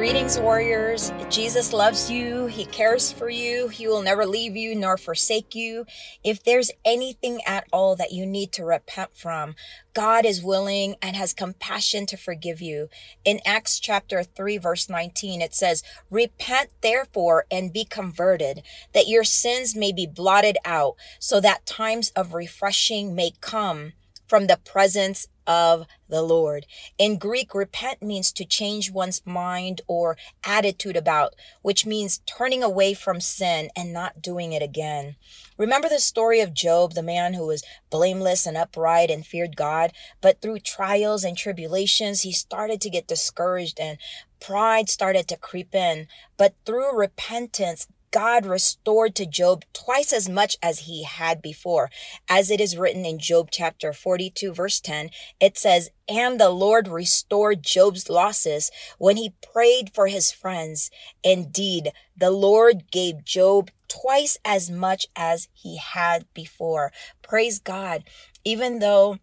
Greetings, warriors. Jesus loves you. He cares for you. He will never leave you nor forsake you. If there's anything at all that you need to repent from, God is willing and has compassion to forgive you. In Acts chapter 3, verse 19, it says, Repent therefore and be converted, that your sins may be blotted out, so that times of refreshing may come from the presence of the Lord. In Greek, repent means to change one's mind or attitude about, which means turning away from sin and not doing it again. Remember the story of Job, the man who was blameless and upright and feared God, but through trials and tribulations, he started to get discouraged and pride started to creep in. But through repentance, God restored to Job twice as much as he had before. As it is written in Job chapter 42, verse 10, it says, And the Lord restored Job's losses when he prayed for his friends. Indeed, the Lord gave Job twice as much as he had before. Praise God. Even though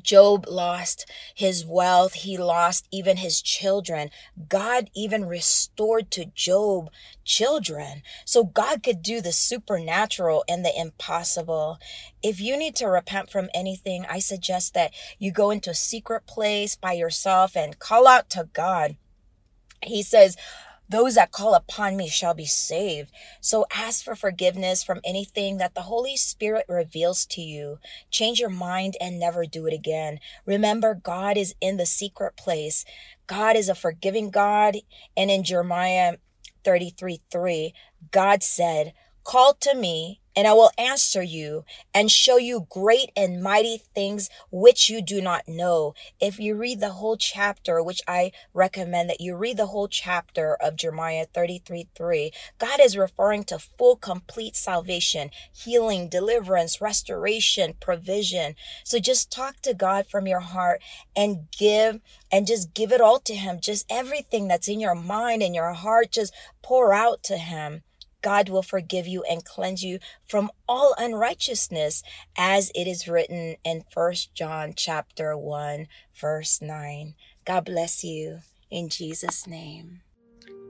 Job lost his wealth. He lost even his children. God even restored to Job children. So God could do the supernatural and the impossible. If you need to repent from anything, I suggest that you go into a secret place by yourself and call out to God. He says, those that call upon me shall be saved. So ask for forgiveness from anything that the Holy Spirit reveals to you. Change your mind and never do it again. Remember, God is in the secret place. God is a forgiving God. And in Jeremiah 33 3, God said, Call to me and I will answer you and show you great and mighty things which you do not know. If you read the whole chapter, which I recommend that you read the whole chapter of Jeremiah 33 3, God is referring to full, complete salvation, healing, deliverance, restoration, provision. So just talk to God from your heart and give and just give it all to Him. Just everything that's in your mind and your heart, just pour out to Him. God will forgive you and cleanse you from all unrighteousness as it is written in First John chapter 1 verse 9. God bless you in Jesus name.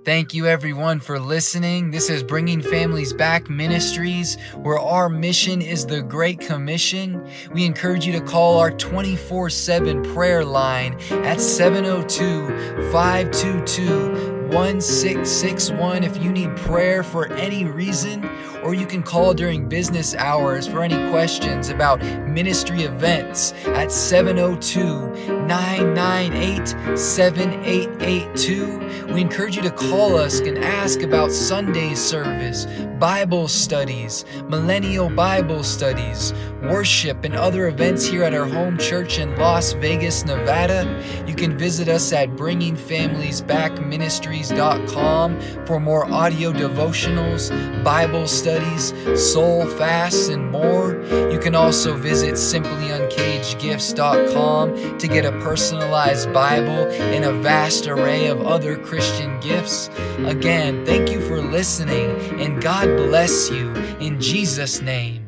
Thank you, everyone, for listening. This is Bringing Families Back Ministries, where our mission is the Great Commission. We encourage you to call our 24 7 prayer line at 702 522 1661 if you need prayer for any reason, or you can call during business hours for any questions about ministry events at 702 998 7882. We encourage you to call us and ask about Sunday service, Bible studies, millennial Bible studies, worship, and other events here at our home church in Las Vegas, Nevada. You can visit us at Bringing Families Back Ministries ministries.com for more audio devotionals, Bible studies, soul fasts, and more. You can also visit simplyuncagedgifts.com to get a personalized Bible and a vast array of other Christian gifts. Again, thank you for listening, and God bless you in Jesus' name.